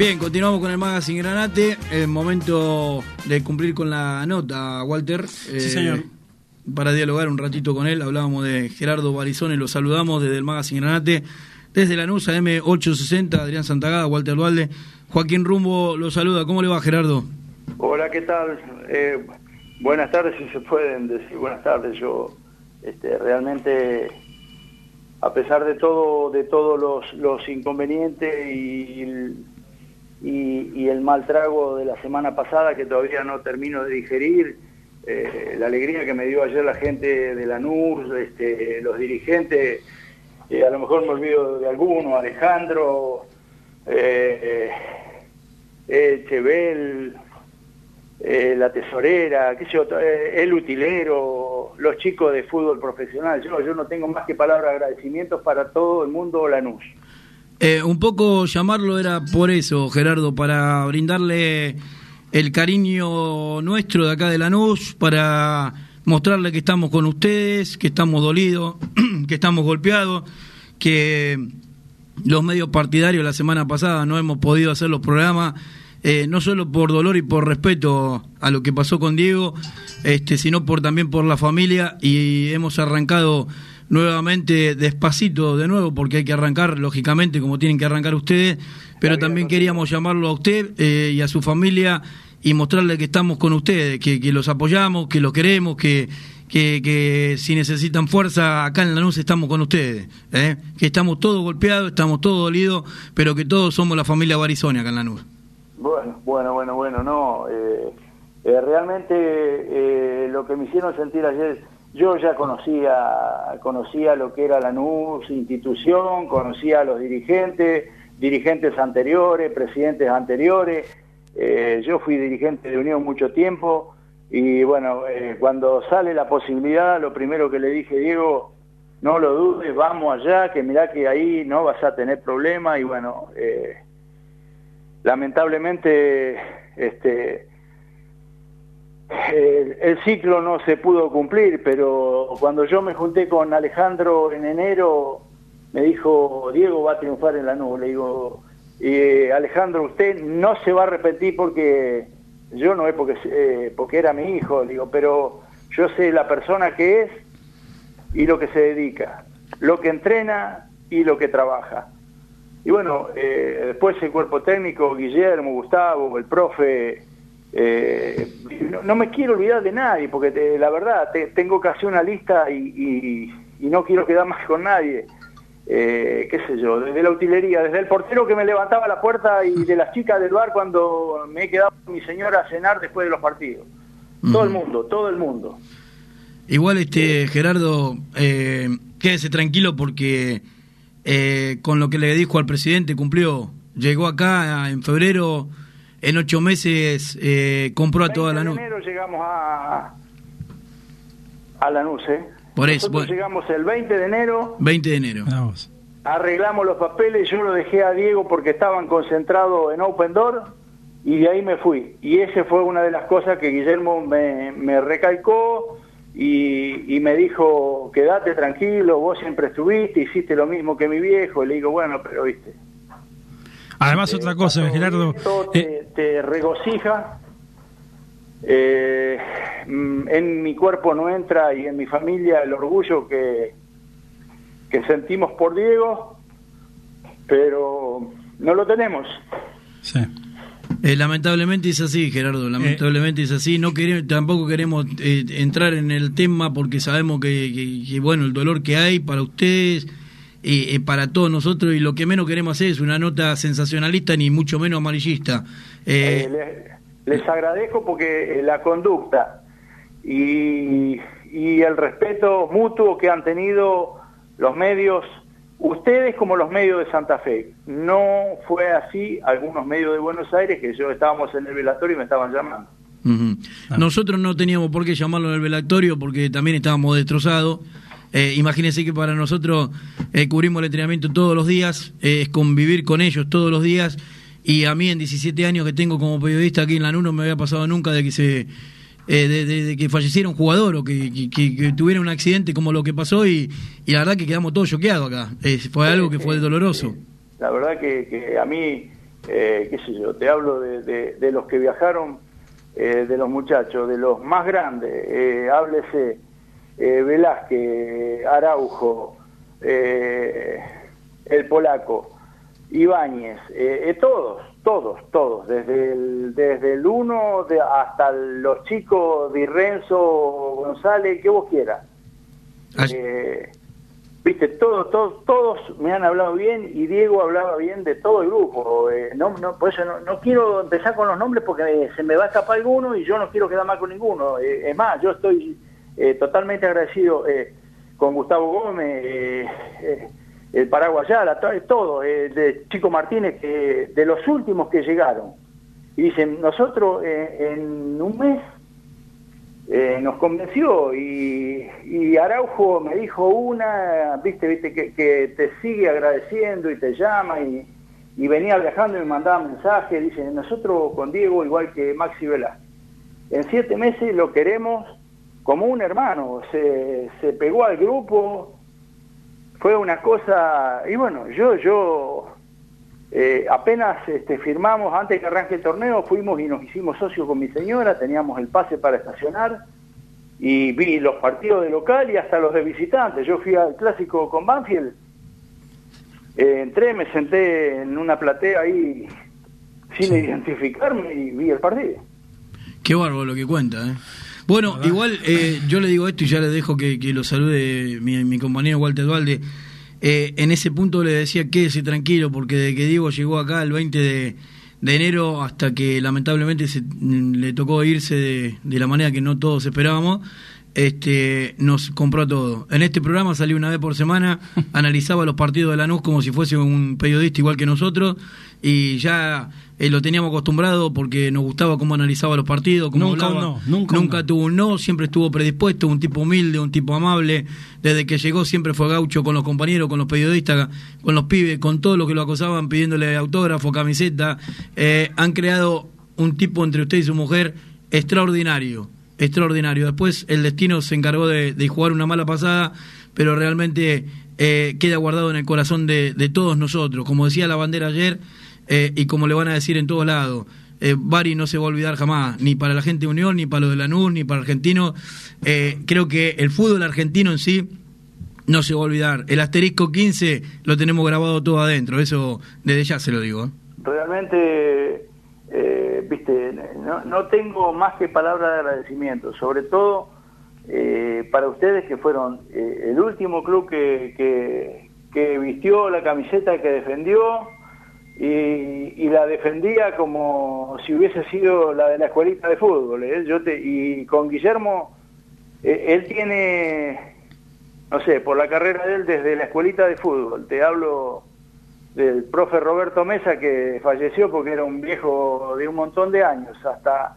Bien, continuamos con el Magazine Granate. Es momento de cumplir con la nota, Walter. Sí, señor. Eh, para dialogar un ratito con él, hablábamos de Gerardo Barizone, lo saludamos desde el Magazine Granate, desde la NUSA M860, Adrián Santagada, Walter Dualde. Joaquín Rumbo lo saluda. ¿Cómo le va, Gerardo? Hola, ¿qué tal? Eh, buenas tardes, si se pueden decir buenas tardes. Yo este, realmente, a pesar de todo, de todos los, los inconvenientes y, y, y, el mal trago de la semana pasada que todavía no termino de digerir, eh, la alegría que me dio ayer la gente de la NUR, este, los dirigentes, a lo mejor me olvido de alguno, Alejandro, eh, eh, Chebel, eh, la tesorera, qué sé yo, el utilero, los chicos de fútbol profesional. Yo, yo no tengo más que palabras de agradecimientos para todo el mundo Lanús. Eh, un poco llamarlo era por eso, Gerardo, para brindarle el cariño nuestro de acá de Lanús, para mostrarle que estamos con ustedes, que estamos dolidos, que estamos golpeados, que los medios partidarios la semana pasada no hemos podido hacer los programas, eh, no solo por dolor y por respeto a lo que pasó con Diego, este, sino por también por la familia y hemos arrancado nuevamente despacito de nuevo porque hay que arrancar lógicamente como tienen que arrancar ustedes, pero también queríamos llamarlo a usted eh, y a su familia y mostrarle que estamos con ustedes, que, que los apoyamos, que los queremos, que, que, que, si necesitan fuerza, acá en Lanús estamos con ustedes, ¿eh? que estamos todos golpeados, estamos todos dolidos, pero que todos somos la familia Barizone acá en Lanús. Bueno, bueno, bueno, bueno, no, eh, eh, realmente eh, lo que me hicieron sentir ayer, yo ya conocía, conocía lo que era Lanús, institución, conocía a los dirigentes, dirigentes anteriores, presidentes anteriores, eh, yo fui dirigente de Unión mucho tiempo, y bueno, eh, cuando sale la posibilidad, lo primero que le dije, Diego, no lo dudes, vamos allá, que mirá que ahí no vas a tener problema y bueno, eh, lamentablemente este, el, el, ciclo no se pudo cumplir, pero cuando yo me junté con Alejandro en enero, me dijo, Diego va a triunfar en la nube, le digo, eh, Alejandro, usted no se va a arrepentir porque yo no es porque, eh, porque era mi hijo, digo, pero yo sé la persona que es y lo que se dedica, lo que entrena y lo que trabaja. Y bueno, eh, después el cuerpo técnico, Guillermo, Gustavo, el profe, eh, no, no, me quiero olvidar de nadie, porque te, la verdad, te, tengo casi una lista y, y, y, no quiero quedar más con nadie. Eh, qué sé yo, desde la utilería, desde el portero que me levantaba la puerta y de las chicas del bar cuando me he quedado con mi señora a cenar después de los partidos. Todo el mundo, todo el mundo. Igual, este Gerardo, eh, quédese tranquilo porque eh, con lo que le dijo al presidente cumplió. Llegó acá en febrero, en ocho meses eh, compró a toda la NUS. En enero llegamos a, a la NUS, ¿eh? Por eso, Nosotros bueno. llegamos el 20 de enero. 20 de enero. Vamos. Arreglamos los papeles, yo lo dejé a Diego porque estaban concentrados en Open Door y de ahí me fui. Y esa fue una de las cosas que Guillermo me, me recalcó y, y, me dijo, quédate tranquilo, vos siempre estuviste, hiciste lo mismo que mi viejo. Y le digo, bueno, pero viste. Además, eh, otra cosa, Gerardo. Te, eh... te regocija. Eh, en mi cuerpo no entra y en mi familia el orgullo que, que sentimos por Diego, pero no lo tenemos. Sí. Eh, lamentablemente es así, Gerardo, lamentablemente eh, es así. No queremos, tampoco queremos eh, entrar en el tema porque sabemos que, que, que, bueno, el dolor que hay para ustedes, eh, para todos nosotros, y lo que menos queremos hacer es una nota sensacionalista ni mucho menos amarillista. Les, les, agradezco porque la conducta y, y el respeto mutuo que han tenido los medios ustedes como los medios de Santa Fe. No fue así algunos medios de Buenos Aires que yo estábamos en el velatorio y me estaban llamando. Uh -huh. ah. Nosotros no teníamos por qué llamarlo en el velatorio porque también estábamos destrozados. Eh, imagínense que para nosotros eh, cubrimos el entrenamiento todos los días, eh, es convivir con ellos todos los días. Y a mí en 17 años que tengo como periodista aquí en Lanús no me había pasado nunca de que se eh, de, de, de, que falleciera un jugador o que, que, que, tuviera un accidente como lo que pasó y, y la verdad que quedamos todos choqueados acá. Fue algo que fue doloroso. La verdad que, que a mí eh, qué sé yo, te hablo de, de, los que viajaron, eh, de los muchachos, de los más grandes, eh, Velázquez, Araujo, el polaco, Ibáñez, todos, todos, todos, desde el, desde el uno de, hasta los chicos de Renzo, González, que vos quieras. Eh, viste, todos, todos, todos me han hablado bien y Diego hablaba bien de todo el grupo. Eh, no, no, por eso no, quiero empezar con los nombres porque se me va a escapar alguno y yo no quiero quedar mal con ninguno. Eh, es más, yo estoy totalmente agradecido con Gustavo Gómez, el Paraguayala, todo, de Chico Martínez, que de los últimos que llegaron. Y dicen, nosotros en un mes eh, nos convenció y, Araujo me dijo una, viste, viste que, te sigue agradeciendo y te llama y, venía viajando y me mandaba mensajes, dice, nosotros con Diego igual que Maxi Vela, en siete meses lo queremos como un hermano, se, se pegó al grupo, fue una cosa, y bueno, yo, yo eh, apenas este, firmamos, antes que arranque el torneo, fuimos y nos hicimos socios con mi señora, teníamos el pase para estacionar y vi los partidos de local y hasta los de visitantes. Yo fui al clásico con Banfield, eh, entré, me senté en una platea ahí sin identificarme y vi el partido. Qué bárbaro lo que cuenta, ¿eh? Bueno, igual eh, yo le digo esto y ya le dejo que, lo salude mi, mi compañero Walter Dualde. Eh, en ese punto le decía quédese tranquilo porque de que Diego llegó acá el 20 de, enero hasta que lamentablemente se, le tocó irse de, de, la manera que no todos esperábamos, este, nos compró todo. En este programa salió una vez por semana, analizaba los partidos de Lanús como si fuese un periodista igual que nosotros y ya eh, lo teníamos acostumbrado porque nos gustaba cómo analizaba los partidos, cómo nunca no, nunca, tuvo un no, siempre estuvo predispuesto, un tipo humilde, un tipo amable. Desde que llegó siempre fue gaucho con los compañeros, con los periodistas, con los pibes, con todos los que lo acosaban pidiéndole autógrafo, camiseta. Eh, han creado un tipo entre usted y su mujer extraordinario, extraordinario. Después el destino se encargó de, jugar una mala pasada, pero realmente eh, queda guardado en el corazón de, todos nosotros. Como decía la bandera ayer, eh, y como le van a decir en todos lados, eh, Bari no se va a olvidar jamás, ni para la gente de Unión, ni para los de Lanús, ni para argentino. Eh, creo que el fútbol argentino en sí no se va a olvidar. El asterisco 15 lo tenemos grabado todo adentro, eso desde ya se lo digo. ¿Eh? Viste, no, tengo más que palabras de agradecimiento, sobre todo para ustedes que fueron el último club que, que, vistió la camiseta que defendió y, la defendía como si hubiese sido la de la escuelita de fútbol. ¿eh? Yo te, y con Guillermo, eh, él tiene, no sé, por la carrera de él desde la escuelita de fútbol. Te hablo del profe Roberto Mesa que falleció porque era un viejo de un montón de años. Hasta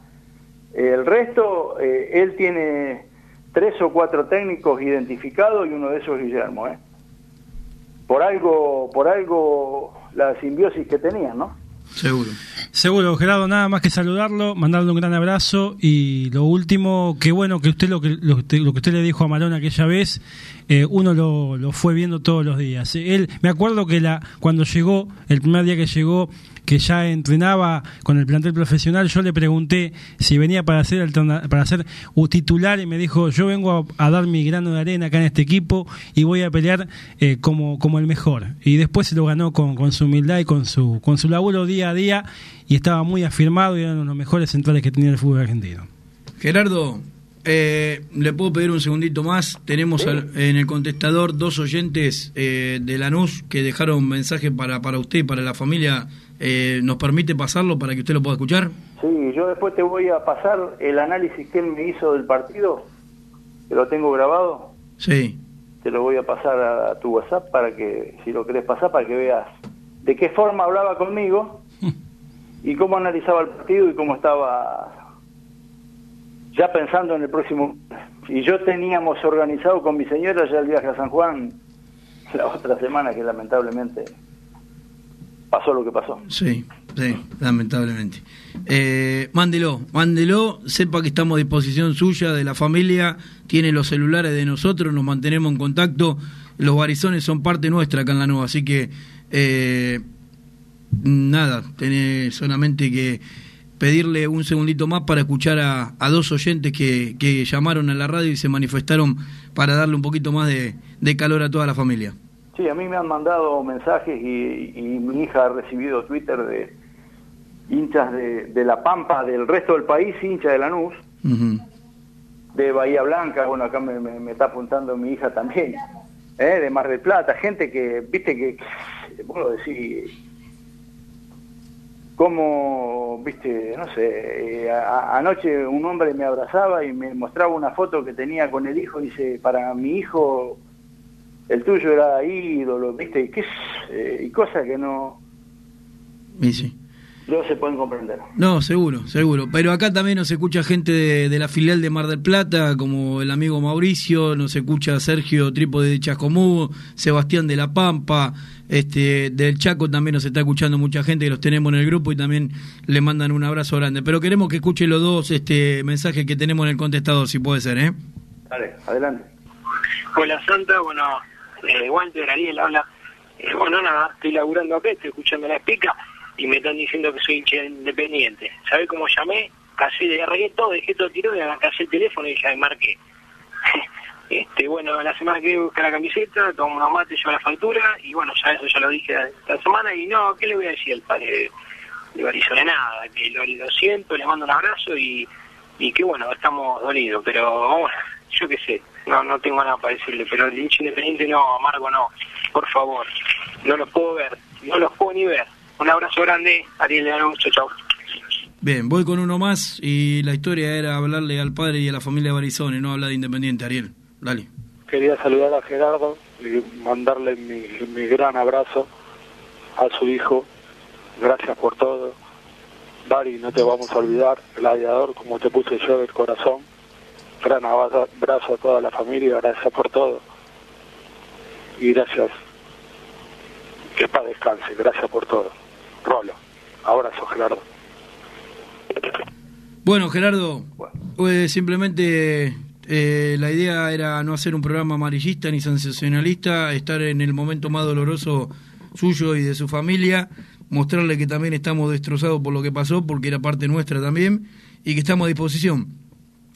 el resto, eh, él tiene tres o cuatro técnicos identificados y uno de esos es Guillermo. ¿eh? Por algo, por algo la simbiosis que tenían, ¿no? Seguro. Seguro, Gerardo, nada más que saludarlo, mandarle un gran abrazo y lo último, qué bueno que usted lo que, lo, que usted le dijo a Marón aquella vez, eh, uno lo, lo, fue viendo todos los días. Él, me acuerdo que la cuando llegó, el primer día que llegó, que ya entrenaba con el plantel profesional, yo le pregunté si venía para ser para ser titular y me dijo, yo vengo a, dar mi grano de arena acá en este equipo y voy a pelear eh, como, como el mejor. Y después se lo ganó con, con su humildad y con su, con su laburo día a día y estaba muy afirmado y era uno de los mejores centrales que tenía el fútbol argentino. Gerardo, eh, le puedo pedir un segundito más. Tenemos en el contestador dos oyentes eh, de Lanús que dejaron mensaje para, para usted y para la familia eh, ¿Nos permite pasarlo para que usted lo pueda escuchar? Sí, yo después te voy a pasar el análisis que él me hizo del partido, que lo tengo grabado. Sí. Te lo voy a pasar a, tu WhatsApp para que, si lo querés pasar, para que veas de qué forma hablaba conmigo y cómo analizaba el partido y cómo estaba ya pensando en el próximo. Y yo teníamos organizado con mi señora ya el viaje a San Juan la otra semana que lamentablemente pasó lo que pasó. Sí, sí, lamentablemente. Eh, mándelo, mándelo, sepa que estamos a disposición suya, de la familia, tiene los celulares de nosotros, nos mantenemos en contacto, los barizones son parte nuestra acá en la nueva, así que eh, nada, tenés solamente que pedirle un segundito más para escuchar a, a dos oyentes que, que, llamaron a la radio y se manifestaron para darle un poquito más de, de calor a toda la familia. Sí, a mí me han mandado mensajes y, y mi hija ha recibido Twitter de hinchas de, de, La Pampa, del resto del país, hincha de Lanús, uh de Bahía Blanca, bueno, acá me, me, me está apuntando mi hija también, ¿eh? de Mar del Plata, gente que, viste, que, puedo decir, como, viste, no sé, eh, a, anoche un hombre me abrazaba y me mostraba una foto que tenía con el hijo y dice, para mi hijo, el tuyo era ídolo, viste, y, qué, eh, y cosas que no... Y sí no se pueden comprender. No, seguro, seguro. Pero acá también nos escucha gente de, de, la filial de Mar del Plata, como el amigo Mauricio, nos escucha Sergio Tripo de Chascomú, Sebastián de La Pampa, este del Chaco también nos está escuchando mucha gente que los tenemos en el grupo y también le mandan un abrazo grande. Pero queremos que escuche los dos este mensajes que tenemos en el contestador, si puede ser, ¿eh? Dale, adelante. Hola Santa, bueno, eh, Walter, Ariel habla. Eh, bueno, nada, estoy laburando acá, estoy escuchando la espica y me están diciendo que soy hincha independiente. ¿Sabés cómo llamé? Casi de todo, dejé todo tirado y casé el teléfono y ya me marqué. Este, bueno, la semana que a buscar la camiseta, tomo unos mates, llevo la factura y bueno, ya eso ya lo dije esta semana y no, ¿qué le voy a decir al padre de, de Barizone? Nada, que lo, lo, siento, le mando un abrazo y, y que bueno, estamos dolidos, pero bueno, yo qué sé, no no tengo nada para decirle, pero el hincha independiente no, amargo no, por favor, no los puedo ver, no los puedo ni ver. Un abrazo grande, Ariel León, chau, chau. Bien, voy con uno más y la historia era hablarle al padre y a la familia Barizone, no hablar de Independiente, Ariel. Dale. Quería saludar a Gerardo y mandarle mi, mi gran abrazo a su hijo. Gracias por todo. Dari, no te vamos a olvidar, gladiador, como te puse yo del corazón. Gran abrazo a toda la familia, gracias por todo. Y gracias. Que paz descanse, gracias por todo. Rolo. Abrazo, Gerardo. Bueno, Gerardo, pues simplemente eh, la idea era no hacer un programa amarillista ni sensacionalista, estar en el momento más doloroso suyo y de su familia, mostrarle que también estamos destrozados por lo que pasó, porque era parte nuestra también, y que estamos a disposición.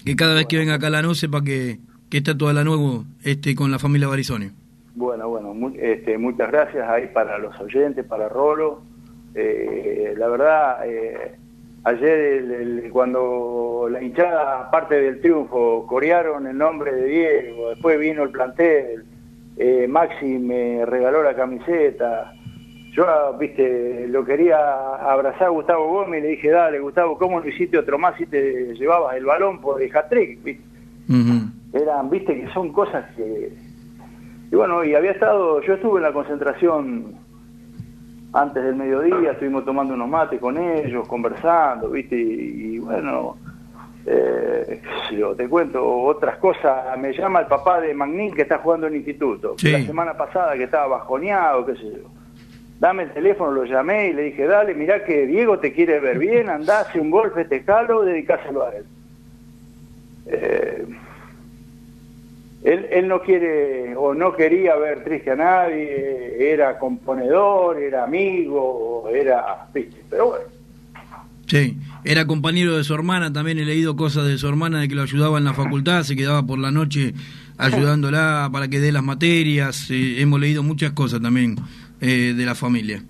Que cada vez que venga acá la noche sepa que, que está toda la nuevo este, con la familia Barizone. Bueno, bueno, muy, este, muchas gracias ahí para los oyentes, para Rolo. Eh, la verdad, eh, ayer el, el, cuando la hinchada, parte del triunfo, corearon el nombre de Diego, después vino el plantel, eh, Maxi me regaló la camiseta. Yo, viste, lo quería abrazar a Gustavo Gómez y le dije, dale, Gustavo, ¿cómo no hiciste otro más si te llevabas el balón por el hat-trick? Uh -huh. Eran, viste, que son cosas que y bueno, y había estado, yo estuve en la concentración antes del mediodía, estuvimos tomando unos mates con ellos, conversando, ¿viste? Y, y bueno, eh, yo te cuento otras cosas. Me llama el papá de Magnín que está jugando en el instituto. Sí. La semana pasada que estaba bajoneado, qué sé yo. Dame el teléfono, lo llamé y le dije, dale, mirá que Diego te quiere ver bien, andá, hace un golpe, te calo, dedicáselo a él. Eh, él, él no quiere o no quería ver triste a nadie, era componedor, era amigo, era, viste, pero bueno. Sí, era compañero de su hermana, también he leído cosas de su hermana de que lo ayudaba en la facultad, se quedaba por la noche ayudándola para que dé las materias, eh, hemos leído muchas cosas también eh, de la familia.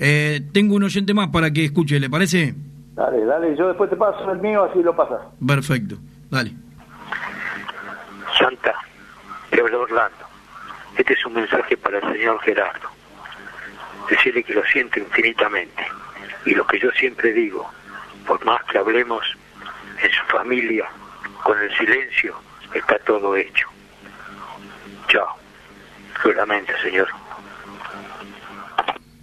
Eh, tengo un oyente más para que escuche, ¿le parece? Dale, dale, yo después te paso el mío, así lo pasas. Perfecto, dale. Santa, habla Orlando. Este es un mensaje para el señor Gerardo. Decirle que lo siento infinitamente. Y lo que yo siempre digo, por más que hablemos en su familia, con el silencio, está todo hecho. Chao. Solamente, señor.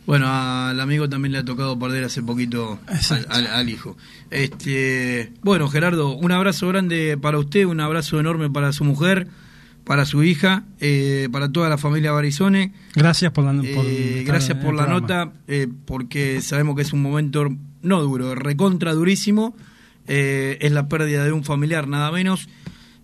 Bueno, al amigo también le ha tocado perder hace poquito al, al, al, hijo. Este, bueno, Gerardo, un abrazo grande para usted, un abrazo enorme para su mujer, para su hija, eh, para toda la familia Barizone. Gracias por la, por eh, gracias por la nota, eh, porque sabemos que es un momento no duro, recontra durísimo. es la pérdida de un familiar, nada menos.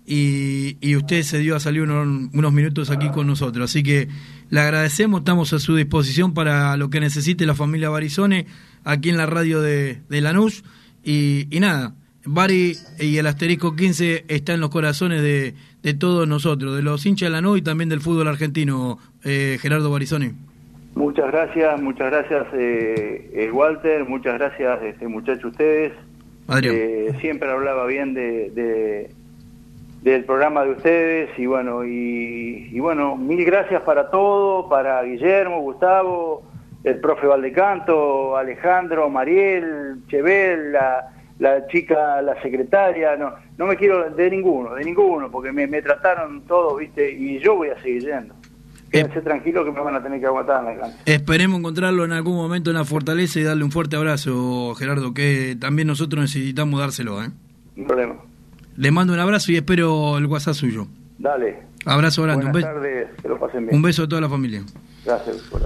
y, y usted se dio a salir unos, unos minutos aquí con nosotros. Así que le agradecemos, estamos a su disposición para lo que necesite la familia Barizone aquí en la radio de, de Lanús. Y, y nada, Bari y el asterisco 15 está en los corazones de, de todos nosotros, de los hinchas de Lanús y también del fútbol argentino, eh, Gerardo Barizone. Muchas gracias, muchas gracias eh, eh, Walter, muchas gracias este muchacho ustedes. Adrián. Eh, siempre hablaba bien de, de- del programa de ustedes y bueno y, y bueno mil gracias para todo, para Guillermo, Gustavo, el profe Valdecanto, Alejandro, Mariel, Chevel, la, la chica, la secretaria, no no me quiero de ninguno, de ninguno, porque me, me trataron todos, viste, y yo voy a seguir yendo. Quédense tranquilos que me van a tener que aguantar en la cancha. Esperemos encontrarlo en algún momento en la fortaleza y darle un fuerte abrazo, Gerardo, que también nosotros necesitamos dárselo. ¿eh? No problema. Le mando un abrazo y espero el WhatsApp suyo. Dale. Abrazo grande, un Buenas beso, tardes, que lo pasen bien. un beso a toda la familia. Gracias, por